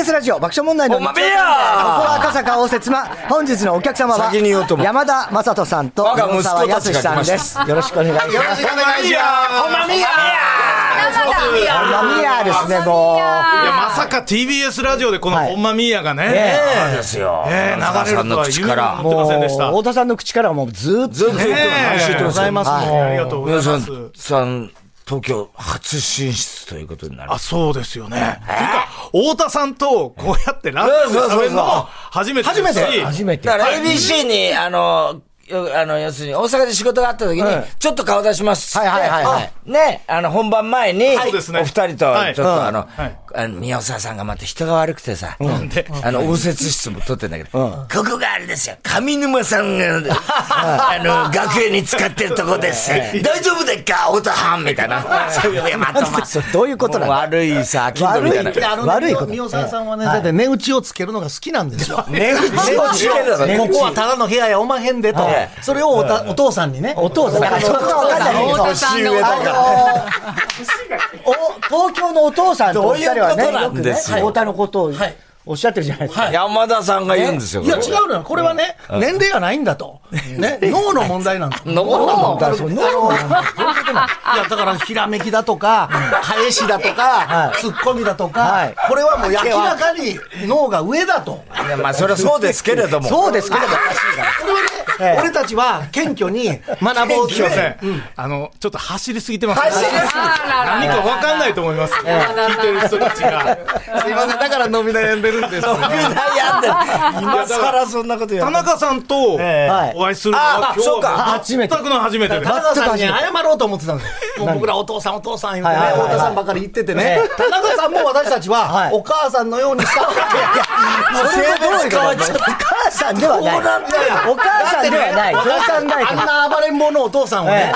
TBS ラジオ爆笑問題のほんまべやここは赤坂応接間。本日のお客様は先に言おうと思っ、た山田正人さんと、我が息子野沢たち康さんです。よろしくお願いします。よろしくお願いします。ほんまみやマミヤですね、もう。いや、まさか TBS ラジオでこのはいほんまみーやがね、ねそうですよ。えー流れるとは夢にも思ってもうませんでした。太田さんの口からはもうずーっと。ずっとます。ありがとうございますはいありがとうご皆さんざいます。、さん、東京初進出ということになるあ、。そうですよね。ていうか、太田さんとこうやってラジオで喋るのも初めてですし、初めて。だから ABC に、あの、よあの、要するに、大阪で仕事があった時にはい、ちょっと顔出しますって。はいはいはいはい。あね、あの、本番前に、そうですね。お二人と、はい。ちょっとあのはい、あの、宮沢さんがまた人が悪くてさ、で？あの、応接室も取ってんだけど、ここがあれですよ、上沼さんが、あの、楽屋に使ってるとこです。大丈夫でっか、太田藩みたいな。そういう、まとま どういうことなの悪いさ、金土みたいな。悪いこと。みおさんさんはね、だって値打ちをつけるのが好きなんですよ。値打ちをつけるのねここはただの部屋やおまへんでとえ。それをおたお父さんにね。お父さん、だからそんなわかんないけど、年上だから。お東京のお父さんとお二人はね、よくね、太田のことをはいおっしゃってるじゃないですか。山田さんが言うんですよ。いや、これ違うのよ。これはね、年齢がないんだと。ね、脳の問題なんだ。脳の問題あのいや、だから、ひらめきだとか、返しだとか、ツッコミだとはかい、これはもう明らかに脳が上だと。いやまあ、それはそうですけれども。そうですけれども、これはね、俺たちは謙虚に学ぼうとすいません。あの、ちょっと走りすぎてますね。走りすぎて何か分かんないと思います。聞いてる人たちが。すいません、だから飲み悩んで るんです。悩んでる今更そんなこと言田。中さんとはいお会いするのはあそうか今日は初めて全くの初めてです。田中さんに謝ろうと思ってたんですよ。もう僕らお父さんお父さん言うてね、太田さんばかり言っててね。田中さんも私たちははいお母さんのようにした。それはどういうことお母さんではない。お母さんではない。あんな暴れん坊のお父さんをね、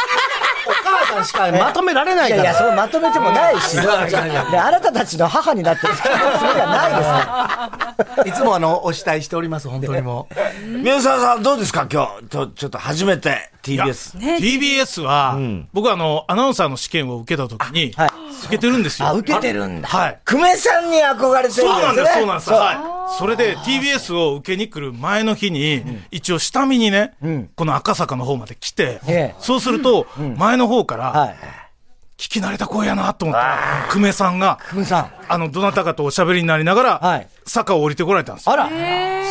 お母さんしかまとめられないから。いやいや、それまとめてもないし。であなたたちの母になってるつもりはないですから。いつもあの、お慕いしております、本当にもう。宮沢さんどうですか今日？とちょっと初めて TBS。TBS は、僕はあの、アナウンサーの試験を受けたときに、はい受けてるんですよ。あ、受けてるんだ。はい。久米さんに憧れてるんですね。そうなんです、そうなんです。はい。それで TBS を受けに来る前の日に、一応下見にね、この赤坂の方まで来てええ、そうすると、前の方から、はい。聞き慣れた声やなと思ったら、久米さんが、久米さん。あの、どなたかとおしゃべりになりながら、はい坂を降りてこられたんですよ。あら。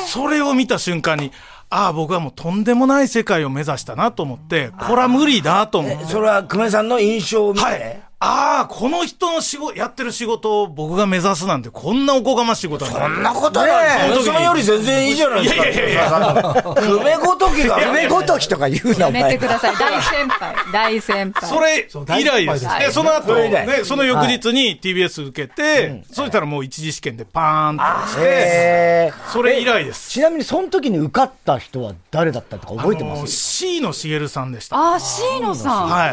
それを見た瞬間に、ああ、僕はもうとんでもない世界を目指したなと思って、これは無理だと思って。それは久米さんの印象を見て。はい。ああ、この人の仕事、やってる仕事を僕が目指すなんて、こんなおこがましいことなんだそんなことない。久米さんより全然いいじゃないですか。いやいやいや久米ごときが。夢ごときとか言うな、おやめて前。ください。大先輩。大先輩。それ以来です。で、その後、ね、その翌日に TBS 受けて、そしたらもう一次試験でパーンとして、えーそれ以来です。ちなみにその時に受かった人は誰だったとか覚えてます ?C のしげるさんでした。あ、椎野さん。は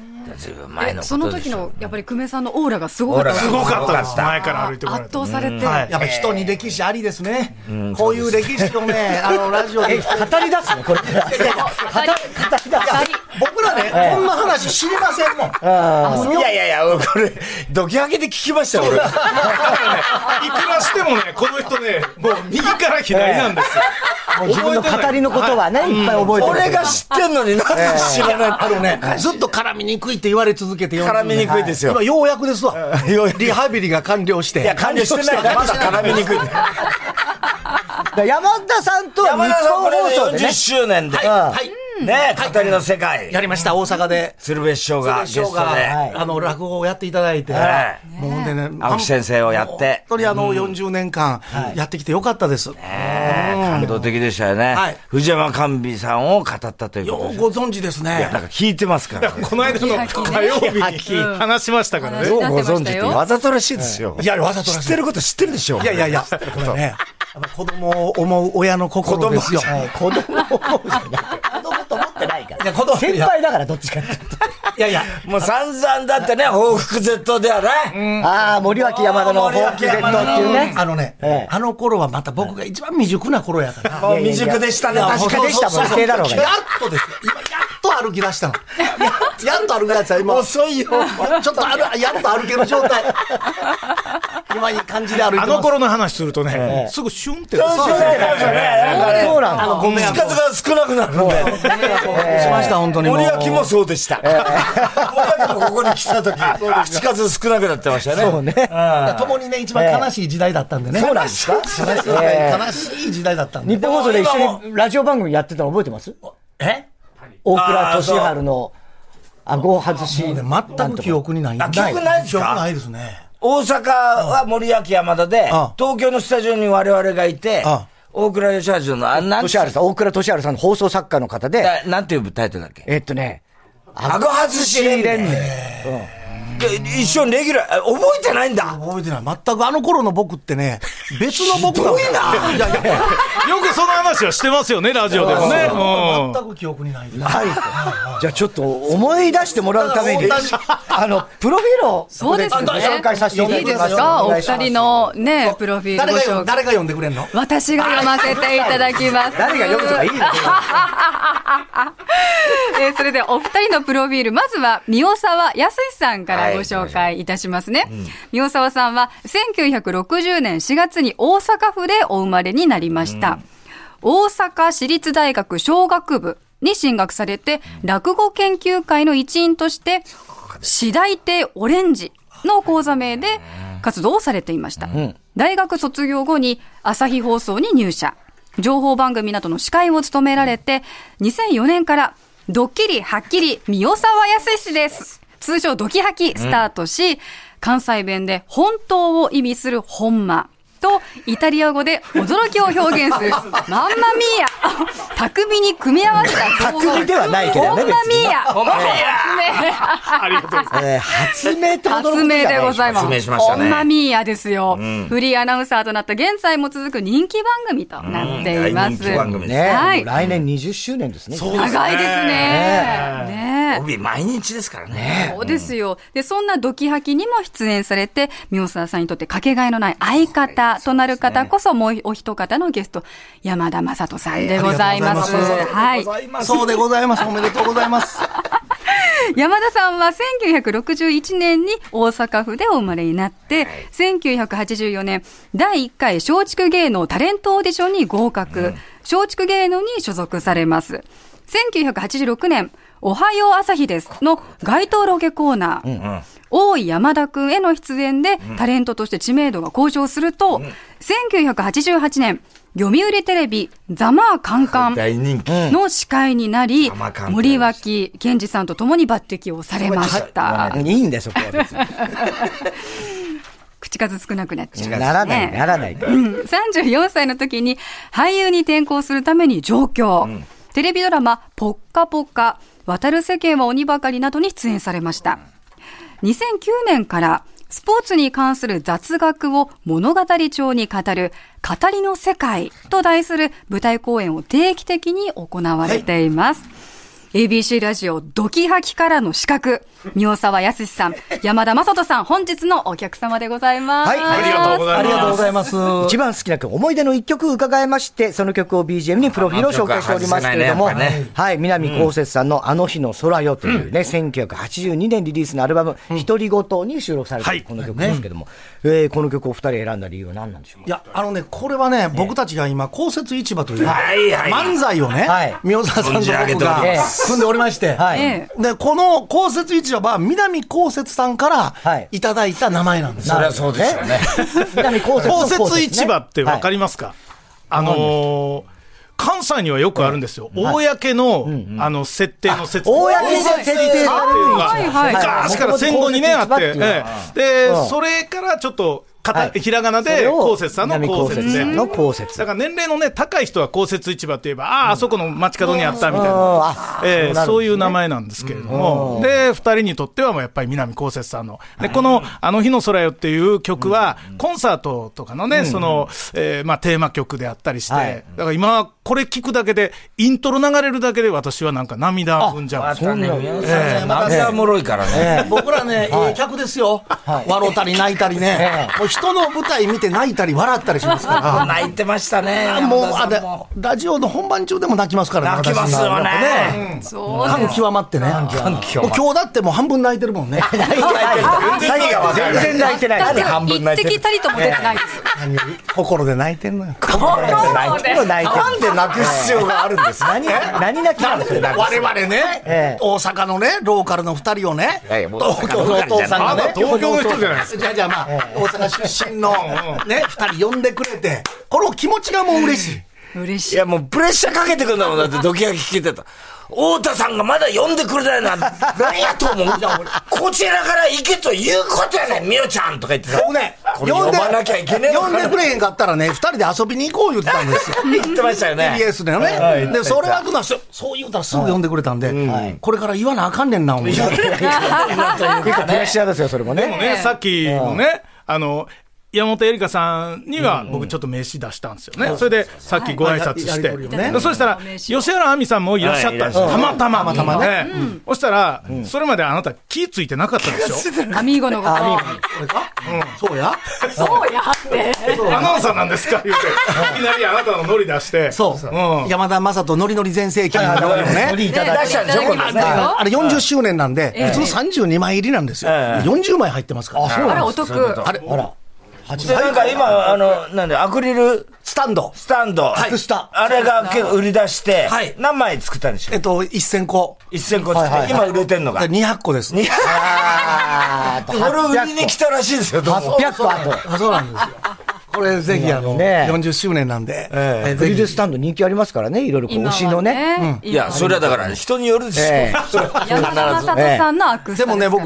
い。ずいぶん前のことその時の、やっぱり久米さんのオーラがすごかったすごかったです。前から歩いてこられ圧て。倒されて。はいやっぱ人に歴史ありですね。こういう歴史をね、あの、ラジオで。語り出すの？これ。語り語り出す。僕らね、こんな話知りませんもん。いやいやいや、これ、ドキハゲで聞きましたよ、俺。いくらしてもね、この人ね、もう右から左なんですよ。もう自分の語りのことはね、いっぱい覚えてる。俺が知ってんのになんで知らない。あのね、ずっと絡みにくいって言われ続けて40年絡みにくいですよ今、ようやくですわ。リハビリが完了して。いや、完了してない から、まだ絡みにくい。山田さんと日山田さん、こ本れで放送でね40。周年で。はい。ね語りの世界。やりました、大阪で。鶴瓶師匠がゲスト師匠が、で。あの、落語をやっていただいて、はいもうほんでね、青木先生をやって本当にあの、40年間、やってきてよかったです。ねえ感動的でしたよねはい。藤山寛美さんを語ったということで。ようご存知ですいや、ねなん。か聞いてますから。この間の火曜日に話しましたからね。ようご存知ってわざとらしいですよ。いや、わざとらしい知ってること知ってるでしょ。いやいやいや、これね、子供を思う親の心ですよ。はい子供を思うじゃなくて先輩だから、どっちかっていやいや、もう散々だってね、報復 Z ではね。と。ああ、森脇山田のフォーク Z っていうね。あのね、ええあの頃はまた僕が一番未熟な頃やから。未熟でしたね、確かに。確かでしたもん、否定だろうがやっとですよ。今、やっと歩き出したの。ややっと歩き出した。今、遅いよ。ちょっと歩、やっと歩ける状態。今いい感じで歩いてます。あの頃の話するとね、すぐシュンって。そうなんだ。ごめん。口数が少なくなるんで。しました、本当に。森脇もそうでした。森脇もここに来た時、口数少なくなってましたね。そうね。共にね、一番悲しい時代だったんでね。そうなんですか悲しい時代だったんで。日本放送で一緒にラジオ番組やってたの覚えてますえ大倉俊治の顎外し。全く記憶にない。あ記憶ないですか記憶ないですね。大阪は森脇山田であ、東京のスタジオに我々がいてあ、大倉義橋の、あ、なん大倉俊治さんの放送作家の方で、ななんていうタイトルだっけ？えっとね、顎外し連盟。で一緒にレギュラー、覚えてないんだ。覚えてない。全くあの頃の僕ってね、別の僕だ。ひどいないやいや、よくその話はしてますよね、ラジオでもね。うん全く記憶にないです。はい。じゃあちょっと思い出してもらうために、あの、プロフィールを、そうです紹介させていただいいできますいします二人のね、プロフィール誰。が読ん誰が読んでくれんの？私が読ませていただきます。誰が読むとかいいで。えーそれではお二人のプロフィール、まずは、三尾沢康さんからご紹介いたしますね。三尾沢さんは、1960年4月に大阪府でお生まれになりました。大阪市立大学小学部に進学されて、落語研究会の一員として、次第亭オレンジの講座名で活動をされていました。大学卒業後に朝日放送に入社。情報番組などの司会を務められて、2004年から、ドッキリはっきり三尾沢康氏です。通称ドキハキスタートし、関西弁で本当を意味するほんま。と、イタリア語で驚きを表現する、マンマミーヤ。巧みに組み合わせた造語巧みではないけどねほんまミーヤ。発明って発明でございます。発明しましたねほんまミーヤですよ、フリーアナウンサーとなった現在も続く人気番組となっています。大人気番組ですね、はい来年20周年ですね。長いですね。ね帯毎日ですからね。そうですよ。で、そんなドキハキにも出演されて、三沢さんにとってかけがえのない相方となる方こそ、もうお一方のゲスト、山田正人さんでございます。はい。そうでございます。おめでとうございます。山田さんは1961年に大阪府でお生まれになって、1984年、第1回松竹芸能タレントオーディションに合格、松竹芸能に所属されます。1986年、おはよう朝日ですの街頭ロケコーナー、大井山田くんへの出演でタレントとして知名度が向上すると、1988年、読売テレビ、ザマーカンカン大人気。の司会になり森脇健児さんと共に抜擢をされました。いいんだよ、そこは別に。口数少なくなっちゃう。ならない、ならない。うん34歳の時に俳優に転向するために上京。テレビドラマ、ポッカポカ、渡る世間は鬼ばかりなどに出演されました。2009年から、スポーツに関する雑学を物語調に語る、語りの世界と題する舞台公演を定期的に行われています。ABC ラジオドキハキからの資格、三沢康さん、山田正人さん、本日のお客様でございます。はいありがとうございます。ありがとうございます。一番好きな曲、思い出の一曲伺いまして、その曲を BGM にプロフィールを紹介しておりますけれども、はね。はい、南こうせつさんのあの日の空よというね、1982年リリースのアルバム、独り言に収録されているこの曲ですけども、えーこの曲をお二人選んだ理由は何なんでしょういや、あのね、これはね、僕たちが今、公設市場という、はい。はい漫才をね、はい。宮沢さんと僕が組んでおりまして、はい。ええで、この公設市場は、南公設さんかはい。らいただいた名前なんです。よ。そりゃそうですよね。南こうせつの公こうせつね設市場ってわかりますか、あのー関西にはよくあるんですよ。公の、あの、設定の説公で設定っていうのがはいはい。昔から戦後にね、あって、で、それからちょっと、はい。ひらがなで、それを公設さんの公設で。南こうせつのこうせつ。だから年齢のね、高い人は公設市場って言えば、ああ、あそこの街角にあったみたいうん。なあ。ええそういう名前なんですけれども、で、二人にとってはもうやっぱり南こうせつさんの。で、この、あの日の空よっていう曲は、コンサートとかのね、その、えーまあ、テーマ曲であったりして、はい。だから今、これ聞くだけで、イントロ流れるだけで私はなんか涙踏んじゃう。んですよまたね、宮沢さん、またおもろいからね。ええ。僕らね、ええ客ですよ。笑うたり泣いたりね。人の舞台見て泣いたり笑ったりしますから。泣いてましたね。もう、あれラジオの本番中でも泣きますから泣きますよね。ね。そう感極まってね。もう今日だってもう半分泣いてるもんね。泣いてない。全然泣いてない。何半分一泣いてる滴たりとも出てないです心で泣いてんのよ。泣いてる。なんで泣く必要があるんです 何、何泣きなんですか？我々ね、ええ大阪のね、ローカルの二人をね、東京のお父さんがね、東京の人じゃないですじゃあじゃあまあ、大阪出身のね、二人呼んでくれて、この気持ちがもう嬉しい。嬉しい。いやもうプレッシャーかけてくんだもん。だってドキドキ聞いてた。太田さんがまだ呼んでくれないのは何やと思う？こちらから行けということやねん、みおちゃんとか言ってさ。僕ね、これ呼ばなきゃいけねえ呼んでくれへんかったらね、二人で遊びに行こう言ってたんですよ。言ってましたよね。TBS ではいね。で、それはなそそう言うたらすぐ呼んでくれたんで、これから言わなあかんねんな、思う。結構プレッシャーですよ、それもね。でもね、さっきのね、あの、山本エリカさんには僕ちょっと名刺出したんですよね。それでさっきご挨拶しやて。りとりをねでそしたら、吉原亜美さんもいらっしゃったんですよ。はいたまたま。たまたまねええそしたら、それまであなた気ついてなかったでしょ？アミーゴのこと。これかそうやそうやって。アナウンサーなんですか？言うて。いきなりあなたのノリ出して。そう。うん山田雅人ノリノリ全盛期のノリをね。いただ出したんでしょ、これね。あれ40周年なんで、普通32枚入りなんですよ。ええ40枚入ってますから。あれお得。あれあら。で、なんか今、あの、なんで、アクリルスタンド。スタンド。はいスタあれが結構売り出して、はい何枚作ったんでしょえっと、1000個。1000個作って、今売れてんのが。200個です。にあーこれを売りに来たらしいですよ、どうも。800個あと。あそうなんですよ。これぜひあの、ね40周年なんで、えーグリルスタンド人気ありますからね、いろいろこう。推しのね。いや、それはだから人によるですよ。ええ。山田雅人さんのアクスタでもね、僕、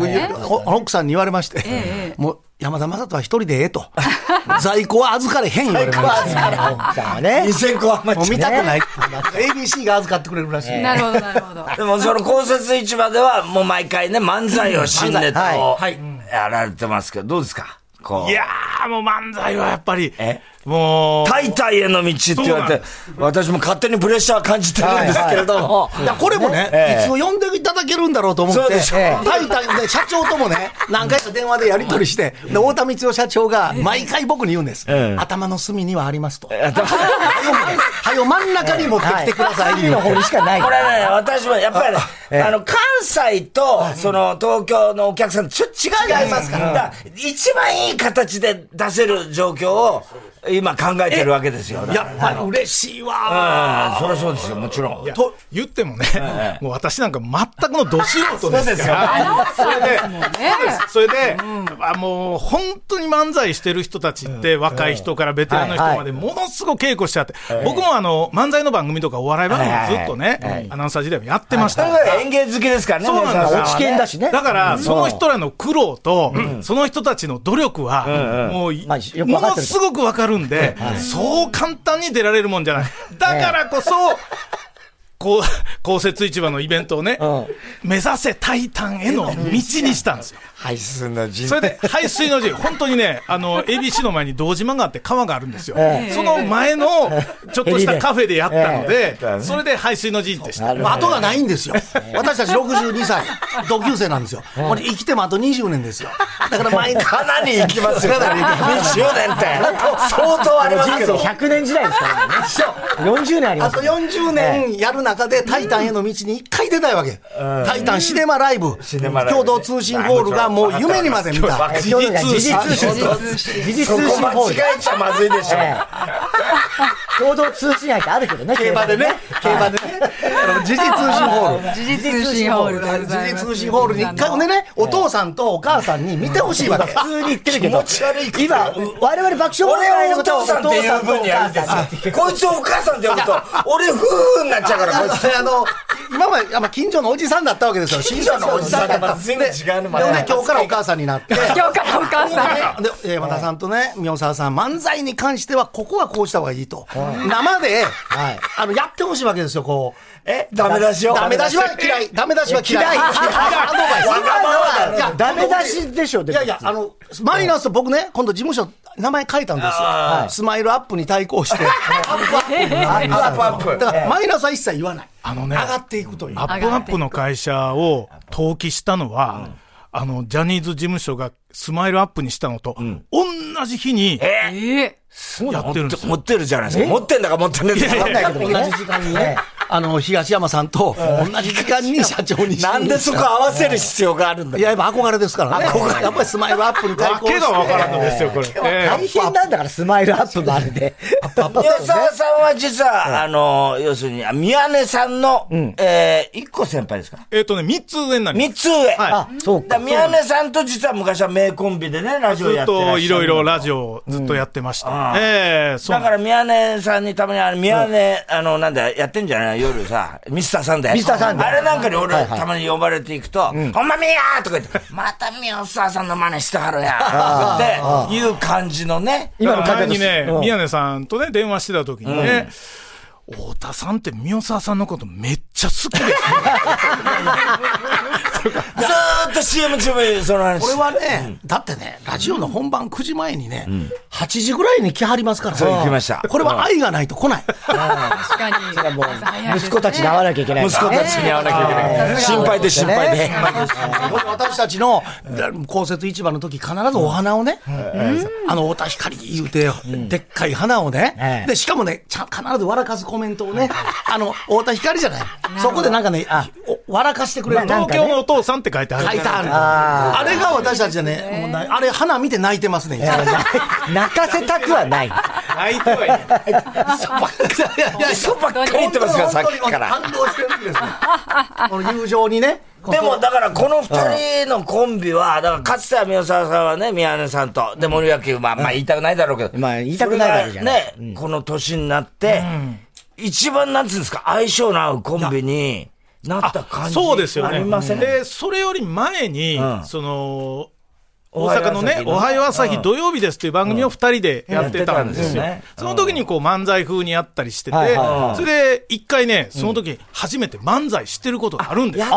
奥さんに言われまして、えもう、山田雅人は一人でええと。在庫は預かれへん言われました。ね。2000個余っちゃもう見たくない。ABC が預かってくれるらしい。なるほど、なるほど。うでもその公設市場ではもう毎回ね、漫才を新ネタをはい。やられてますけど、どうですか？こう。いやー、もう漫才はやっぱりえ、もう、タイタイへの道って言われて、私も勝手にプレッシャー感じてるんですけれども。い。や、これもね、ええ。いつ呼んでいただけるんだろうと思って、そうでしょ。タイタンで社長ともね、何回か電話でやり取りして、で、太田光代社長が毎回僕に言うんです。ええ。頭の隅にはありますと。はよ、真ん中に持ってきてください、海の方にしかないこ。れね、私もやっぱりね、あの、関西と、その、東京のお客さんとちょっと違いますから、だから一番いい形で出せる状況を、今考えてるわけですよ。やっぱり嬉しいわ。うん、そりゃそうですよ、もちろん。と言ってもね、もう私なんか全くのど素人ですから、それで、それで、あもう本当に漫才してる人たちって、若い人からベテランの人までものすごく稽古しちゃって、僕もあの、漫才の番組とかお笑い番組ずっとね、アナウンサー時代もやってました。演芸好きですからね、そうなんです。よ落ち研だしね。だから、その人らの苦労と、その人たちの努力は、もう、ものすごくわかるんで、そう簡単に出られるもんじゃない。だからこそ、こう、公設市場のイベントをね、目指せタイタンへの道にしたんですよ。排水の陣それで、排水の陣、本当にね、あの、ABC の前に堂島があって川があるんですよ。その前の、ちょっとしたカフェでやったので、それで排水の陣ってした。まあ、後がないんですよ。私たち62歳、同級生なんですよ。これ生きてもあと20年ですよ。だから毎回。かなり行きますよ。20年って。相当ありますけ人生ど。100年時代ですからね。40年ありまあとすよ。40年やる中で、タイタンへの道に一回出たいわけ。タイタンシネマライブ、共同通信ホールがもう夢にまで見た。時事通信。時事通そこ間信ホール。違えちゃまずいでしょ。ええ共同通信杯ってあるけどね、競馬でね、競馬でね、あの時事通信ホール。時事通信ホール。時事通信 ホールに一回ねね、お父さんとお母さんに見てほしいわけ。普通に言ってるけど今、我々爆笑問題のことを父さんって言う分にはいいですよ。こいつをお母さんって呼ぶと、俺夫婦になっちゃうから、こいつ。あの、今まで、まあ近所のおじさんだったわけですよ。新庄のおじさんだった。全然違うので、で今日からお母さんになって。今日からお母さん。で、えー山田さんとね、宮沢さん、漫才に関しては、ここはこうした方がいいと。生で、はいあの、やってほしいわけですよ、こう。えダメ出しを？ダメ出しは嫌い。ダメ出しは嫌い。嫌いアドバイス。ダメ出しでしょ、でもいやいや、あの、マイナス、僕ね、今度事務所、名前変えたんですよ。スマイルアップに対抗して。アップアップにアップアップ。だから、マイナスは一切言わない。あのね上がっていくという。アップアップの会社を登記したのは、あの、ジャニーズ事務所がスマイルアップにしたのと、同じ日に、ええやってるんですよ。持ってるじゃないですか。持ってんだか持ってんだか。わかんないけど同じ時間にね、あの、東山さんと同じ時間に社長になんでそこ合わせる必要があるんだ？いや、やっぱ憧れですからね。やっぱりスマイルアップに対わ抗して。けがわからんのですよ、これ。ええ大変なんだから、スマイルアップもあるで。宮沢さんは実は、あの、要するに、宮根さんの、えー、一個先輩ですかえっとね、三つ上になります。三つ上。はいあ、そうか。だ宮根さんと実は昔は名コンビでね、ラジオずっやってらっしゃるといろいろラジオをずっとやってました。ええそうだから宮根さんにたまに、あの、宮根、あの、なんだ、やってんじゃない夜さ、ミスターサンデー。ミスターサンデー。あれなんかに俺、たまに呼ばれていくと、ほんまみやーとか言って、また宮沢さんの真似してはるやー。っていう感じのね。だから前のにねうん、宮根さんとね、電話してた時にね、太田さんって宮沢さんのことめっちゃ好きですね。ずーっと CM 中もその話。これはね、だってね、ラジオの本番9時前にね、8時ぐらいに来はりますからねそう来ましたこれは愛がないと来ない。確かに。それはもう、息子たちに会わなきゃいけない息。子たちに会わなきゃいけない。心配で心配で。私たちの公設市場の時必ずお花をね、あの、太田光言うて、でっかい花をね、ええで、しかもね、ちゃん必ず笑かすコメントをね、あの、太田光じゃない。そこでなんかね、お笑かしてくれる東京のお父さんって書いてある。書いてある。ああれが私たちでね、もうなあれ、花見て泣いてますね。泣かせたくはない。泣いてはいない。いやいや嘘ばっかり言ってますから、さっきから。感動してるんですよ。この友情にね。でも、だから、この二人のコンビは、だから、かつては宮沢さんはね、宮根さんと、で、森脇、まあ、まあ、言いたくないだろうけど。まあ言いたくないだけじゃね、この年になって、一番、なんつうんですか、相性の合うコンビになった感じ。そうですよね。ありません？で、それより前に、んその、大阪のねおはよう朝日土曜日ですっていう番組を二人でやってたんですよ。その時にこう漫才風にやったりしててそれで一回ね、その時初めて漫才してることがあるんですよ。一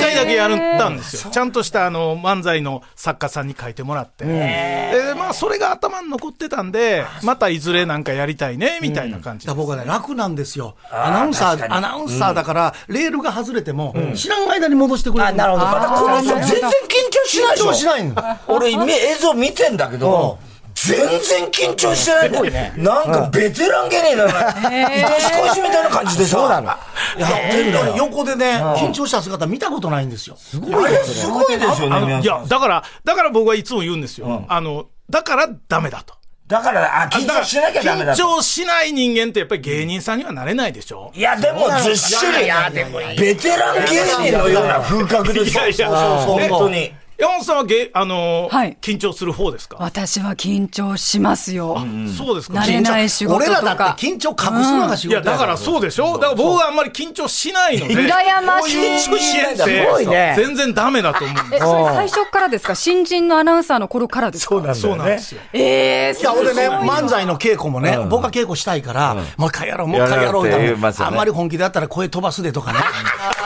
回だけやったんですよ。ちゃんとしたあの漫才の作家さんに書いてもらって。で、まあそれが頭に残ってたんで、またいずれなんかやりたいね、みたいな感じ僕はね、楽なんですよ。アナウンサー、アナウンサーだから、レールが外れても、知らん間に戻してくれる。あ、なるほど。全然緊張しないでしょ緊張しないの。俺、み映像見てんだけど、全然緊張してないんだよ。なんかベテラン芸人だな。愛し恋しみたいな感じでさ。そうなのやってんだよ。横でね、緊張した姿見たことないんですよ。すごあれすごいですよね、いや、だから、だから僕はいつも言うんですよ。あの、だからダメだと。だから、あ、緊張しなきゃダメだ緊と。張しない人間ってやっぱり芸人さんにはなれないでしょ。いや、でもずっしり、ベテラン芸人のような風格ですよ。いやいや本当に。山本さんはげ、あのーはい。緊張する方ですか？私は緊張しますよ。そうですか。慣れない仕事とか。俺らだって緊張隠すのが仕事いや、だからそうでしょ？だから僕はあんまり緊張しないので。羨ましい。緊張しないんだすごいね。全然ダメだと思うんえ、ですそれ最初からですか？新人のアナウンサーの頃からですか？なんそうなんですよ。ええー、いや、俺ね、漫才の稽古もね、僕は稽古したいから、もう一回やろう、もう一回やろうってあんまり本気でやったら声飛ばすでとかね。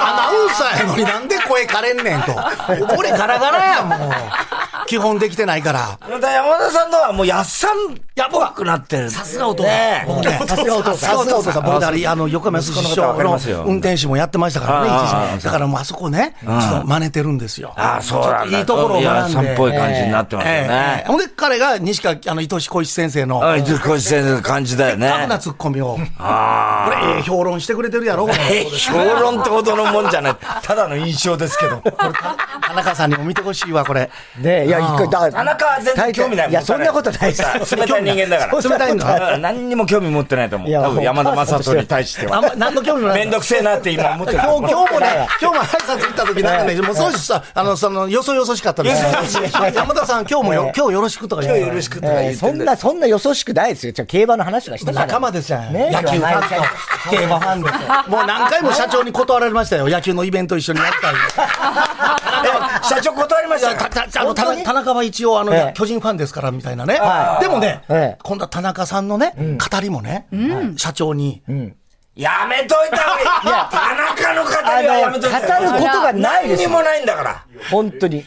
アナウンサーやのになんで声枯れんねんと。俺ガラガラや、もう。基本できてないから。山田さんのはもうやっさんっぽくなってる。さすがお父さねん。さすがお父さんさすがお父さん。僕だあの、横山康師匠の運転手もやってましたからね、だからもうあそこね、ちょっと真似てるんですよ。ああ、そうなんだ。いいところをいや学んで。さんっぽい感じになってますねえ。ほんで、彼が西川、あの、伊藤小石先生の、あ、伊藤浩司先生の感じだよね。なツッコミを、こああ。れ、ええ評論してくれてるやろ、こ評論ってほどのもんじゃない。ただの印象ですけど。田中さんにも見てほしいわ、これ。ねいや、一回、だ田中は全然興味ない。いや、そんなことないです。冷たい人間だから。そんなことないうん何にも興味持ってないと思う。多分山田正人に対しては。何の興味もない。めんどくせえなって今思ってる。今日、今日もね、今日も挨拶行った時なんかね、もうそうしさ、あの、その、よそよそしかった。山田さん、今日もよ、今日よろしくとか言って。よろしくとか言えーってそんな、そんなよそしくないですよ。じゃあ競馬の話がしたじゃない仲間ですよ。ね野球ファンと競馬ファンで。もう何回も社長に断られましたよ。野球のイベント一緒にやりたい。え社長断りましたかたたあの、田田中は一応、あの、ええ。巨人ファンですから、みたいなね。は。い。でもねええ、今度は田中さんのね、語りもね、社長に、やめといた方がいい。いや、田中の語ありはやの、語るめといた方がい。い。ことがないですよ。何にもないんだから。本当に。い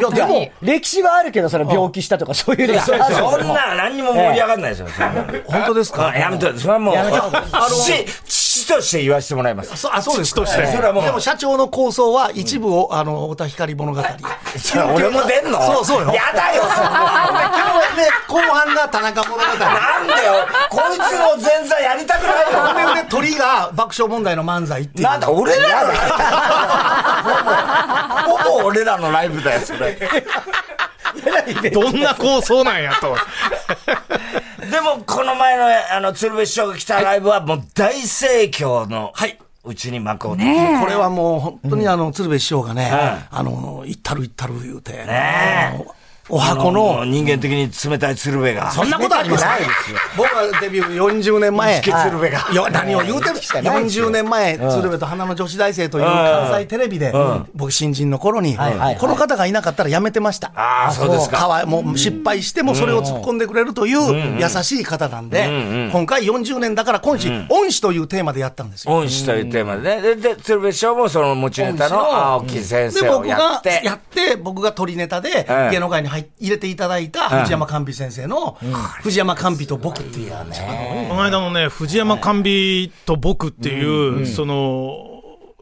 や、でも、歴史はあるけど、それは病気したとか、そういう歴史はあるけどそんな何にも盛り上がんないですよ。そんな。本当ですか？あやめといて、それはもう、あの、として言わせてもらいます。そあ、そうです父としてそれはもう。でも社長の構想は一部を、あの、太田光物語。俺も出んの？そうそうよやだよ、そんなの。今日ね、後半が田中物語。なんでよ、こいつの前座やりたくないよ。ほんで、鳥が爆笑問題の漫才っていう。なんだ、俺らのほぼ俺らのライブだよ、それ。どんな構想なんやと。この前の、あの、鶴瓶師匠が来たライブは、もう大盛況の、はい。うちに幕をねえ。これはもう本当にあの、鶴瓶師匠がね、はあの、行ったる行ったる言うて、ねえお箱ものう、人間的に冷たい鶴瓶が。そんなことありますないですよ僕はデビュー40年前。錦鶴瓶がいや何を言うてる40年前、鶴瓶と花の女子大生という関西テレビで、僕新人の頃に、この方がいなかったら辞めてました。ああ、そうですか。かわいもう失敗してもそれを突っ込んでくれるという優しい方なんで、今回40年だから今週、恩師というテーマでやったんですよ。恩師というテーマでね。で、で鶴瓶師匠もその持ちネタの青木先で、生を僕がやって。やって、僕が取りネタでええ芸能界に入入れていただいた藤山寛美先生の、藤山寛美と僕っていうね。この間のね、藤山甘美と僕っていう、その、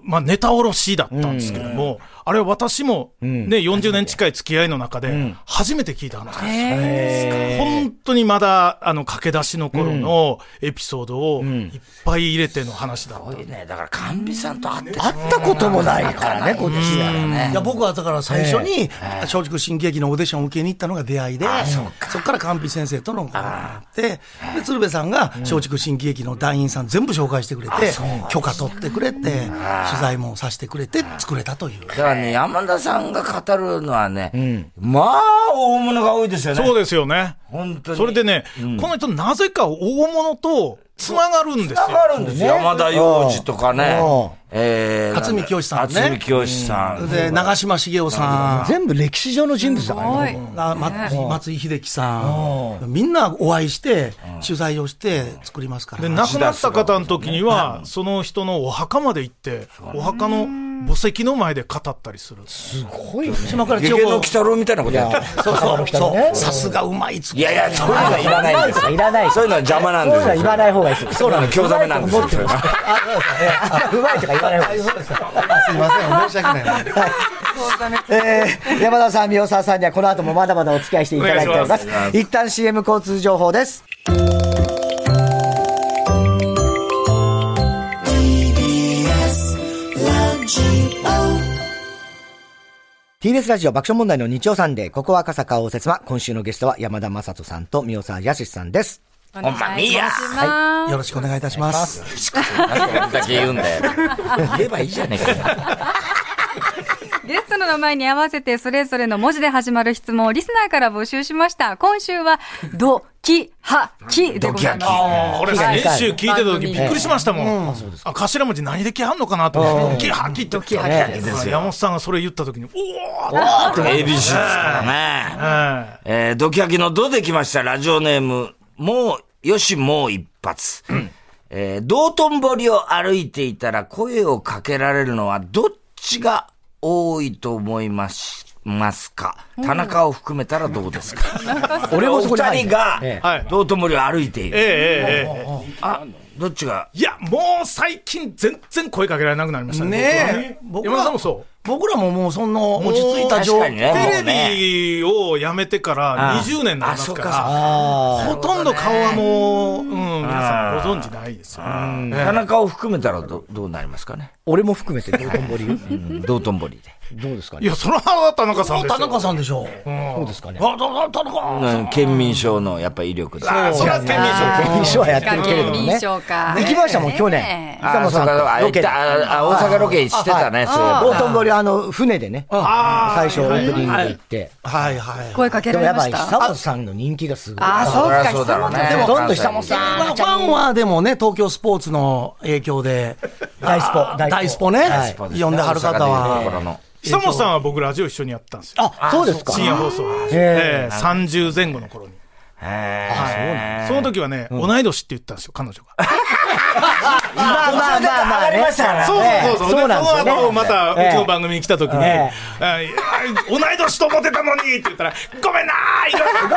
まあ、ネタおろしだったんですけども、あれは私も、ね、40年近い付き合いの中で、初めて聞いた話です。本当にまだ、あの、駆け出しの頃のエピソードをいっぱい入れての話だった。ね、だから、甘美さんと会って会ったこともないからね、こっちは。いや僕はだから最初に松竹新喜劇のオーディションを受けに行ったのが出会いで、そこか。ら寛美先生とのこうなって、で鶴瓶さんが松竹新喜劇の団員さん全部紹介してくれて、許可取ってくれて、取材もさせてくれて作れたという。だからね、山田さんが語るのはね、まあ、大物が多いですよね。そうですよね。本当に。それでね、この人なぜか大物と繋がるんですよ。繋がるんですよ。山田洋次とかねうん。えー、渥美清さんね渥美清さん。で、長嶋茂雄さん。全部歴史上の人物だからね。あ松井松井秀喜さん、みんなお会いして、取材をして作りますから。で、亡くなった方の時には、その人のお墓まで行って、お墓の墓石の前で語ったりする。すごいね。島倉千ゲゲの代子鬼太郎みたいなことやってる。そうそうそうねさすがうまいついやいや、そういうのはいらないんですよ。いらないそういうのは邪魔なんですよ。そういうのは言わない方がいいですよ。そうなの、興ざめなんですよ。うまいとか言わない方がいいです。すいません、申し訳ない。えー山田さん、三沢さんにはこの後もまだまだお付き合いしていただいております。一旦 CM 交通情報です。TBS ラジオ爆笑問題の日曜サンデー、ここは赤坂応接間。今週のゲストは山田正人さんと三沢康さんです。おまみやよろしくお願いいたします。なんで俺だけ言うんだよ。言えばいいじゃねえかよ。ゲストの名前に合わせてそれぞれの文字で始まる質問をリスナーから募集しました。今週は、ド、キ、ハ、キでございます。これはい先週聞いてた時びっくりしましたもん。あ、頭文字何で来はんのかなと思って。キハキって。ドキハキはい山本さんがそれ言った時に、おー ABC ですからね。えー、ドキハキのドできました？ラジオネーム、もう、よし、もう一発。えー、道頓堀を歩いていたら声をかけられるのはどっちが多いと思いますますか？田中を含めたらどうですか？俺もそこにお二人がえはい。道頓堀を歩いている。ええ。あ、どっちが？いや、もう最近全然声かけられなくなりましたね。ねえ。僕は。山田さんもそう。僕らももうそんな落ち着いた状確かにねテレビをやめてから20年になりますから、あほとんど顔はもう、うん、皆さんご存知ないですよ。田中を含めたらどどうなりますかね？俺も含めて、道頓堀うん。道頓堀で。どうですかね？いや、それは田中さんですよ。田中さんでしょう。そうですかね？あ、だ田中。うん県民賞のやっぱ威力で。あそれは県民賞。県民賞はやってるけれどもね。県民賞か。行きましたもん、去年。ね。あ大阪ロケしてたね、そういえば。道頓堀、あの、船でね。あ最初オープニングで行って。はいはい。声かけでもやっられました？ぱり久本さんの人気がすごい。ああ、そうか、久本でもどんどん久本さんまあファンはでもね、東京スポーツの影響で、大スポ。大スポねはい、呼んではる方は。の久本さんは僕ラジオ一緒にやったんですよ。あ、そうですか。深夜放送。へええ30前後の頃に。へその時はね、同い年って言ったんですよ、彼女が。まあまあまあまあね。そうそうそう。そうなんですよねその後、また、うちの番組に来た時に、えあ同い年と思ってたのにって言ったら、ごめんなーいろいろ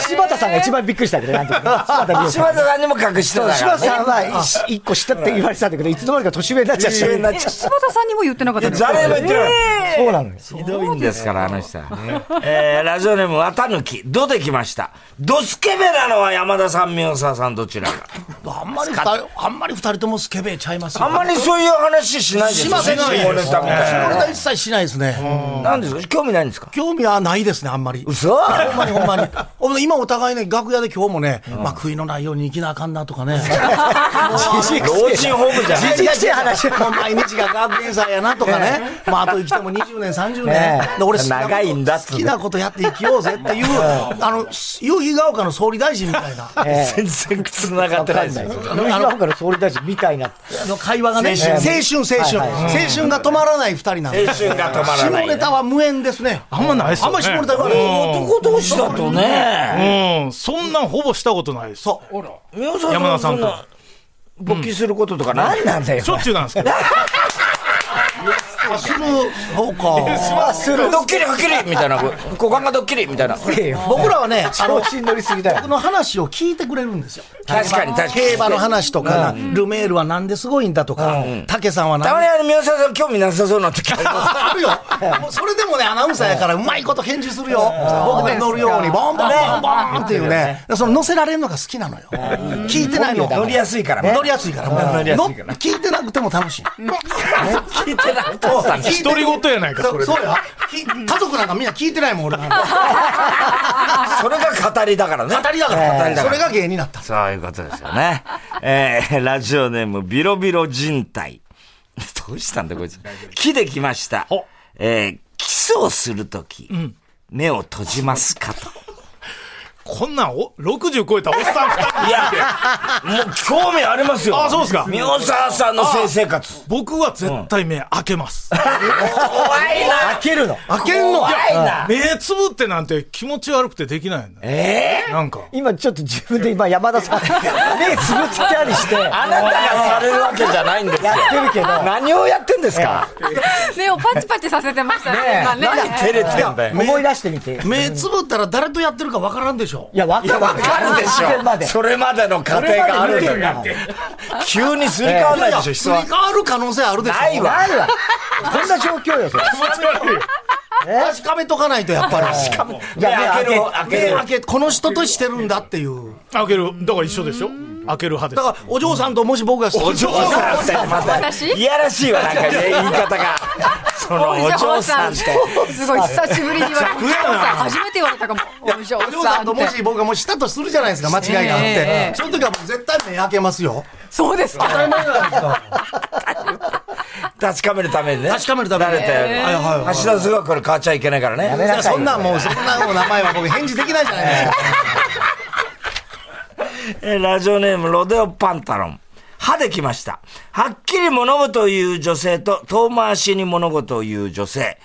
柴田さんが一番びっくりしたけど、なん柴田さんにも隠してたそうから、ね。柴田さんは一一個下って言われてたんだけど、いつの間にか年上になっちゃって。年上になっちゃえ柴田さんにも言ってなかったんですか誰も言ってない。そうなのよ。ひどいんですから、あの人は。えー、ラジオネーム、綿抜どできました。ドスケベなのは山田さん、宮沢さん、どちらか。あんまり二人、あんまり二人ともスケベちゃいますよ。あんまりそういう話しないですしませんね。下ネタ一切しないですね。な。なんですか？興味ないんですか？興味はないですね、あんまり。嘘？ほんまにほんまに。今お互いね、楽屋で今日もね、まあ悔いのないように生きなあかんなとかね。老人ホームじゃない。じじくせえ話。もう毎日が学園祭やなとかね。まああと生きても20年、30年。で俺好きなこと長いんだ好きなことやって生きようぜっていう、あの、夕日が丘の総理大臣みたいな。え全然つながってないですよ。え。野島岡の総理大臣みたいな。あの会話がね、青青春、青春、はい青春が止まらない二人なんで。青春が止まらない下ネタは無縁ですね。あんまないっすよねあんまり下ネタ言わない。男同士だとね。うん、そんなんほぼしたことないです。そう。山田さんと勃起することとかない何なんだよ。しょっちゅうなんですけど。する、そうか。する。ドッキリはっきりみたいな。股間がドッキリみたいな。僕らはね、あの調、子に乗りすぎだよ僕。の話を聞いてくれるんですよ。確かに確かに競馬の話とか、ルメールはなんですごいんだとか、竹さんはなたまにあの宮沢さん興味なさそうな時 あるよ。それでもね、アナウンサーやからうまいこと返事するよ。僕が乗るように、ボンボンボンボンっていうね。その乗せられるのが好きなのよ。聞いてないの。乗りやすいから。乗りやすいから。乗りやすいからの聞いてなくても楽しい。聞いてなくても楽しい独り言やないか、それで。そうや。き家族なんかみんな聞いてないもん、俺なんか。それが語りだからね。語りだか語りら。だから。それが芸になった。そういうことですよね。えー、ラジオネーム、ビロビロ人体。どうしたんだ、こいつ。木で来ましたほ。えー、キスをするとき、目を閉じますかと。こんなんお、60超えたおっさん二人いや、もう興味ありますよ。あそうですか宮沢さんの性生活。僕は絶対目開けます。怖いな。開けるの？開けんの？怖いな。目つぶってなんて気持ち悪くてできないんだ。えなんか。今ちょっと自分で今山田さん、目つぶってたりして、ー、あなたがされるわけじゃないんですよ。やってるけど、何をやってんですか？目をパチパチさせてましたね。ねえ今ね何照れてんだよ。思い出してみて。目つぶったら誰とやってるかわからんでしょ。いや、わかるわわかるでしょ。それまでの過程があるんだよ。急にすり替わらないでしょ、す。り替わる可能性あるでしょ。ないわないわ。こんな状況よ、それ。確かめとかないとやっぱり。いや、目開ける。開ける。目開け、この人としてるんだっていう。開ける。だから一緒でしょ？開ける派です。だから、お嬢さんともし僕がお嬢さんってまた、私いやらしいわ、なんかね、言い方が。そのお嬢さんって。すごい久しぶりに言われた。お嬢さん初めて言われたかも。お嬢お嬢さんともし僕がもうしたとするじゃないですか、間違いがあっえてえ。その時は僕絶対目開けますよ。そうですか。確かめるためにね。確かめるために慣れてはいはいはい橋田壽賀子これ変わっちゃいけないからね。めなさいよそんなんもう、そんなもう名前は僕返事できないじゃないですか。えーラジオネーム、ロデオパンタロン。歯できました。はっきり物事を言う女性と遠回しに物事を言う女性。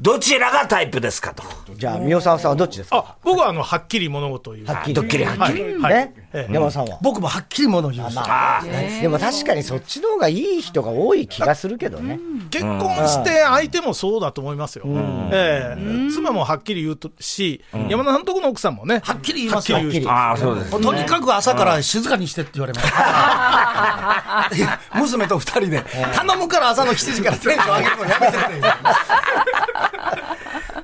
どちらがタイプですかと。じゃあ、宮沢さんはどっちですか？あ、僕はあの、はっきり物事を言う。はっきり。ドッキリはっきり。はい。ねええ山田さんは？僕もはっきりものを言うし。ああ。でも確かにそっちの方がいい人が多い気がするけどね。結婚して相手もそうだと思いますよ。ええ妻もはっきり言うとし、山田さんとこの奥さんもね。はっきり言いますよはっきり言う人。ああ、そうです。とにかく朝から静かにしてって言われます。娘と二人で、頼むから朝の7時からテンション上げるのやめてくれ。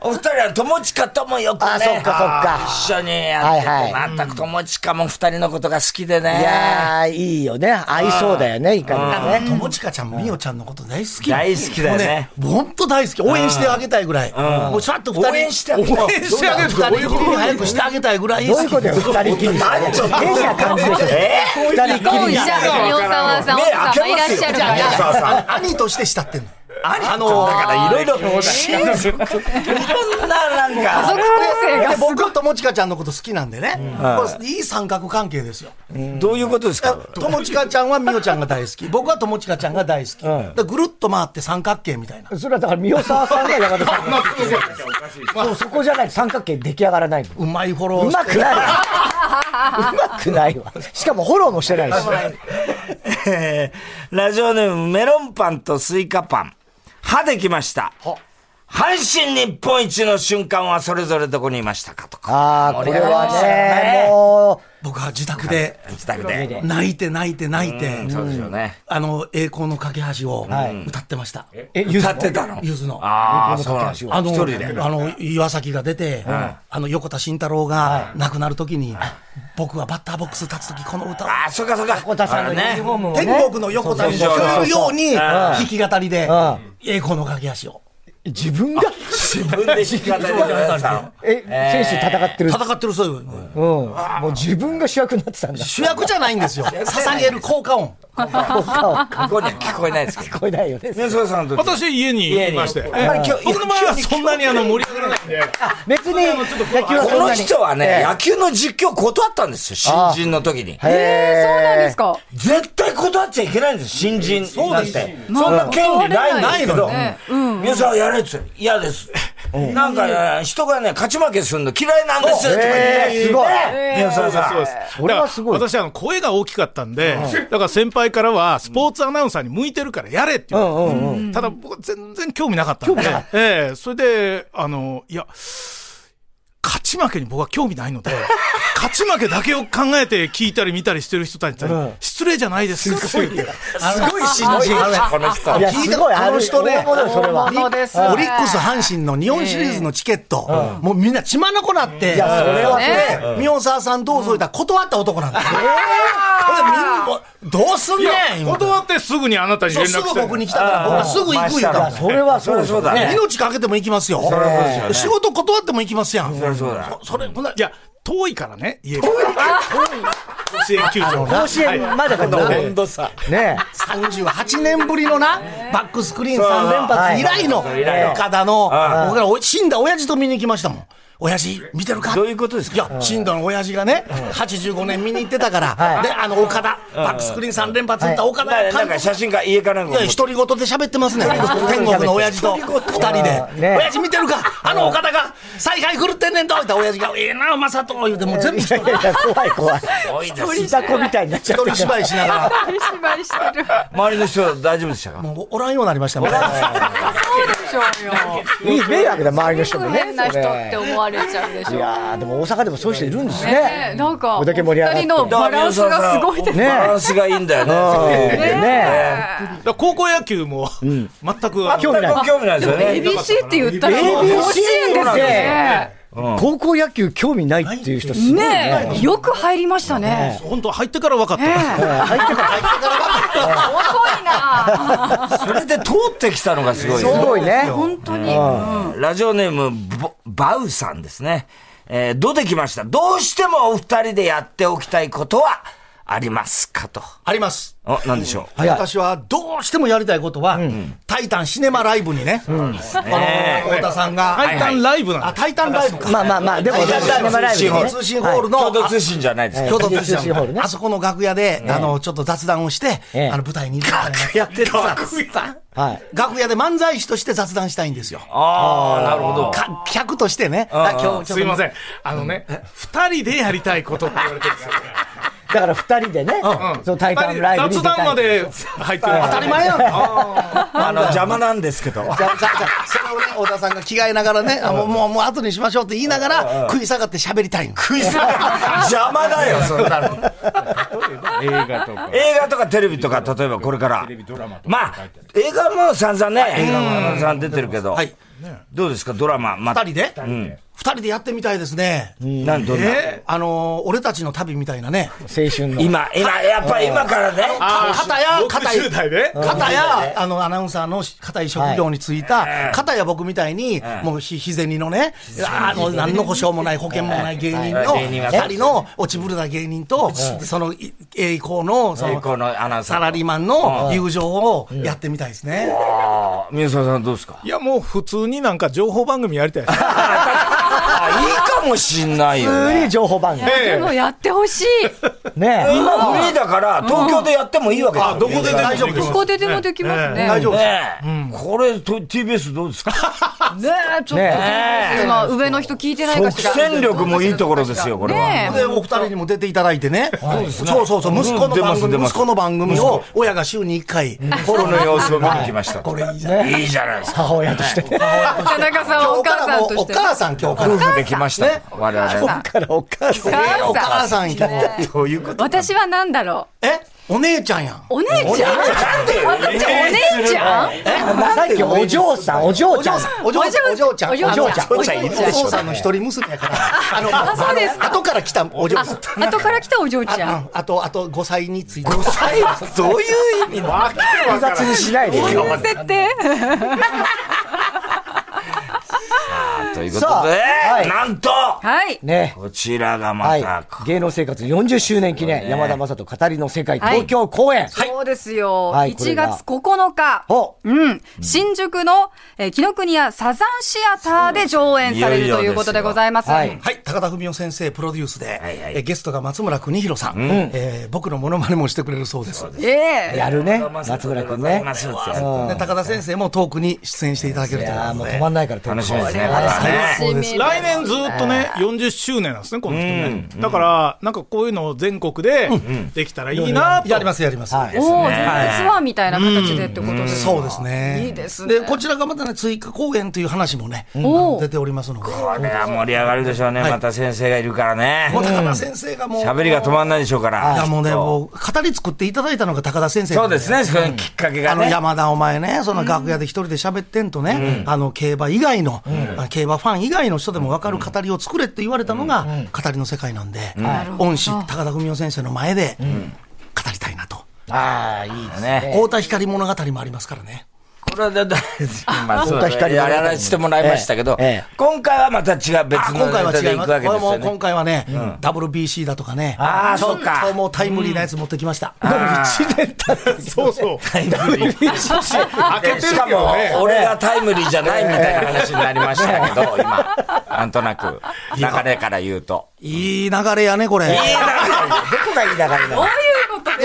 お二人は友近ともよくね。あそっかそっか一緒にやってて、はいは全く友近も二人のことが好きでね。いやー、いいよね。合いそうだよね、いかにもね。友近ちゃんもみおちゃんのこと大好き。大好きだよね。ほんと大好き。応援してあげたいぐらい。もうちゃんと二人。応援してあげたい応援してあげる。二人きりに早くしてあげたいぐらい好き。どういうことよ、二人きり。変な感じでしょ。え？二人きり宮沢さん、奥様いらっしゃるから。さん兄として慕ってんの？あの、だからいろいろ、いろんななん家族構僕は友近ちゃんのこと好きなんでね、これいい三角関係ですよ。どういうことですか？友近ちゃんは美桜ちゃんが大好き。僕は友近ちゃんが大好き。でぐるっと回って三角形みたいな。それはだから、三代沢さんが山田さんが。そう、そこじゃないと三角形出来上がらないの。うまいフォローうまくない。うまくないわ。しかもフォローもしてないし。えーラジオネームメロンパンとスイカパン。歯できました。阪神日本一の瞬間はそれぞれどこにいましたかとか。ああ、これはね、も僕は自宅で自宅で。泣いて泣いて泣いて、そうですよね。あの、栄光の架け橋を歌ってました。う、え、ゆず歌ってたの？ゆずの。ああ、そうなんですあの、一人で。あの、岩崎が出て、あの、横田慎太郎が亡くなるときに、僕はバッターボックス立つとき、この歌を、ああ、そうかそうか。横田さんのユあれニフォームも天ね。国の横田に聞こえるように、うん弾き語りでうん、栄光の架け橋を。自分が、自分で弾き語りたのえ、選手戦ってる？戦ってるそういう。うん。もう自分が主役になってたんだ。主役じゃないんですよ。捧げる効果音。ここには聞こえないですけど。聞こえないよね。さんの時。私、家にいまして。僕の場合はそんなにあの盛り上がらないんで。別に、野球はこの。人はね、え野球の実況断ったんですよ、新人の時に。えへそうなんですか。絶対断っちゃいけないんです、新人なんて。まあそんな権利ないんまあですけどさんやれって嫌です。なんかね、人がね、勝ち負けするの嫌いなんですとか言って。えーすごいね宮迫さん。そうです。それはすごいだから私、あの、声が大きかったんで、だから先輩からは、スポーツアナウンサーに向いてるからやれって言われてうんうんうん。ただ僕は全然興味なかったんで、ええそれで、あの、いや、勝ち負けに僕は興味ないので、勝ち負けだけを考えて聞いたり見たりしてる人たちに失礼じゃないですか。すごい。すごい新人。この人。聞いたすごい。この人ねそれは。オリックス、阪神の日本シリーズのチケット、もうみんな血まなこなって、いや、それはねね。宮沢さんどうぞ言ったら断った男なんだよ。これみんなどうすんねん断ってすぐにあなたに連絡して。僕に来たから、僕はすぐ行く言うたもんそれはそうだね。命かけても行きますよ。仕事断っても行きますやん。そりゃそうだ。それ、ほんないや、遠いからね、家が。甲子園球場。甲子園までかと思って温度差。ね38年ぶりのな、バックスクリーン3連発以来の岡田の、僕らお死んだ親父と見に行きましたもん。親父、見てるか？どういうことですか？いや、死んだの親父がね、85年見に行ってたから、で、あの、岡田、バックスクリーン3連発打った岡田ななんか写真か家かなんいや。独り言で喋ってますね。天国の親父と二人で。ね親父見てるか？あの岡田が采配振るってんねんと言ったら親父が、ええな、まさと言うて、もう全部一人怖い怖い。多いですいた子みたいになっちゃってる。芝居しながら、芝居してる。周りの人は大丈夫でしたか？もうおらんようになりましたもん。そうでしょうよ。いい迷惑だ、周りの人もね。変な人って思われちゃうでしょ。いやー、でも大阪でもそういう人いるんですねね。なんか、これだけ盛り上がって二人のバランスがすごいですねバランスがいいんだよね。うんね高校野球も、全く、興味ない全く興味ないですよね。ABC って言ったら、ABC 甲子園ですよね。高校野球興味ないっていう人すごいねね。え、よく入りましたね。本当入ってから分かった。ええ 入ってから遅いな それで通ってきたのがすごいすごいね。本当に。ラジオネーム、ボバウさんですね。えー、どうできました？どうしてもお二人でやっておきたいことは？ありますかと。あります。あ、なんでしょう。私はどうしてもやりたいことは、タイタンシネマライブにね、あの、太田さんが、タイタンライブなんあ、です。タイタンライブか。まあまあまあ、でも、タイタンライブシネマライブね通信ホールの、共同通信じゃないですか。共同通通信ホールねあそこの楽屋で、あの、ちょっと雑談をして、ええあの、舞台に出たいなやってるさ。はい。楽屋で漫才師として雑談したいんですよ。ああ、なるほど。か客としてね。あ今日ちょっとすいません。あのね、二人でやりたいことって言われてるんですよ。だから二人でね、そのタイタンライブに出雑たい談まで入ってる。当たり前やん か。あの、邪魔なんですけど。じゃあ、じゃあ、じゃあそれをね、太田さんが着替えながらね、あもう、もう、もう後にしましょうって言いながら、食い下がって喋りたいの。食い下が邪魔だよ、そんなの。映画とか。映画とかテレビとか、例えばこれから。まあ、映画も散々ね、映画も散々出てるけど。はい。どうですか、ドラマ。ま二人で？二人でやってみたいですね。なんどんな？あのー、俺たちの旅みたいなね。青春の。今、今、やっぱり今からね。片や、片60代でや、片や、あの、アナウンサーの固い職業に就いた、片や僕みたいに、もうひ、日銭のね、あの、何の保証もない、保険もない芸人の、二人の落ちぶれた芸人と、その、い栄光の、そ栄光のアナウンの、サーサラリーマンの友情をやってみたいですね。あ宮沢さんどうですか？いや、もう普通になんか情報番組やりたいです。あ、いいかもしんないよ普通ね。に情報番組。でもやってほしい。ね今フリーだから、東京でやってもいいわけだあ、どこででも大丈夫ですどこででもできますね。大丈夫です。ねえ。これ、と TBS どうですか？ねえ、ちょっと、今、上の人聞いてないか即しら。戦力もいいところですよ、これは。ねで、お二人にも出ていただいてね。そうそうそう、息子の番組、息子の番組を、親が週に一回、コロの様子を見に来ました。これいいじゃないいいじゃないですか。母親として。田中さんはお母さんとおして。母さん、今日から。夫婦で来ました。我々。からお母さん。えお母さん来た。どういうこと？私は何だろえ？お姉ちゃんやん。う。お姉ちゃん？なんで私お姉ちゃん？さっきお嬢さん、お嬢ちゃん。お嬢ちゃん、お嬢ちゃん。お嬢ちゃんお嬢ちゃんいるでしょ。お父さんの一人娘やから。あの、あそうですか後から来たお嬢さん。後から来たお嬢ちゃん。ああと、あと5歳について。5歳どういう意味なの複雑にしないでよ。設定？ということで、はいなんと、はい。ね。こちらがまはいた、。芸能生活40周年記念、山田雅人語りの世界東京公演。そうですよ。1はいこれが月9日。ほうん。新宿の、えー、紀ノ国屋サザンシアターで上演されるということでございます。はいはい、高田文夫先生プロデュースで、はいはいえゲストが松村邦弘さん、えー僕のモノマネもしてくれるそうです。ええやるね。松村君ね。高田先生もトークに出演していただけるいということで。やーもう止まんないから、楽しみですね、ね。来年ずっとね、40周年なんですね、この人ね。だから、なんかこういうのを全国でできたらいいなと。やります、やります。はいおお、全国ツアーみたいな形でってことですかそうですね。いいですねで、こちらがまたね、追加公演という話もね、出ておりますので。これは盛り上がるでしょうね、また先生がいるからねも。う高田先生がもう。喋りが止まんないでしょうから。いやもうね、もう、語り作っていただいたのが高田先生そうですね、そのきっかけがあの、ね。山田お前ね、その楽屋で一人で喋ってんとね、あの、競馬以外の、あ競馬ファン以外の人でも分かる語りを作れって言われたのが、語りの世界なんで、恩師、高田文夫先生の前で、語りたいなと。ああ、いいですね。ね。太田光物語もありますからね。これはだ、だ、まあ、そう太田光やらせてもらいましたけどええええ、今回はまた違う別あの今回は違います。ネタで行くわけですよね。今回はね、WBC だとかね。ああそうかちょっともうタイムリーなやつ持ってきました。そうそう。タイムリー。開けてるしかも俺がタイムリーじゃないみたいな話になりましたけど、今。なんとなく、流れから言うと。いい流れやね、これ。いいなどこがいい流れなの？い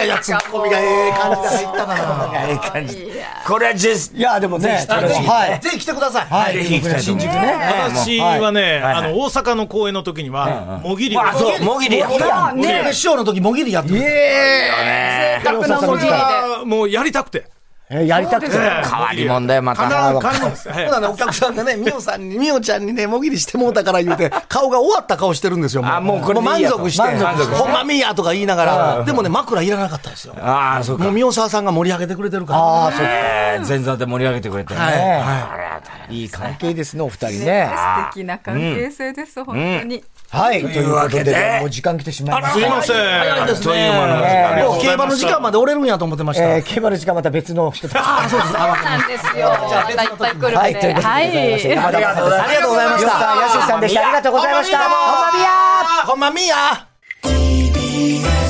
やいや、ツッコミがええ感じで入ったかな。ええ感じ。これはジェス、いや、でもね、あぜひはい。ぜひ来てください。はい。ぜひ行きたいと思います新宿ね。私はね、はいあの、大阪の公演の時には、もぎりをあ、そう、もぎりやった。ね決勝の時、もぎりやってる。ねカップのもぎりで。あもうやりたくて。えやりたくて。変わり者だよ、また。ほなね、お客さんがね、みおさんに、みおちゃんにね、もぎりしてもうたから言うて、顔が終わった顔してるんですよ。あもうこれでいいやと満足して、満足してほんまみやとか言いながら、でもね、枕いらなかったですよ。ああ、そうかもう。みおさわさんが盛り上げてくれてるから。ああ、そうえー前座で盛り上げてくれて。はいねはい。いい関係ですね、お二人ね。素敵な関係性です、本当に。はい。というわけでで、もう時間来てしまいました。すいません。早いですね。間もう競馬の時間まで折れるんやと思ってました。えー、競馬の時間また別の人と。あ、そうです。あわかりましなんですよ。またいっぱい来るはい、ので。ということでございまして、山田雅人さんありがとうございましたよっさん、やすしさんでした。ありがとうございました。ほんまみやほんまみや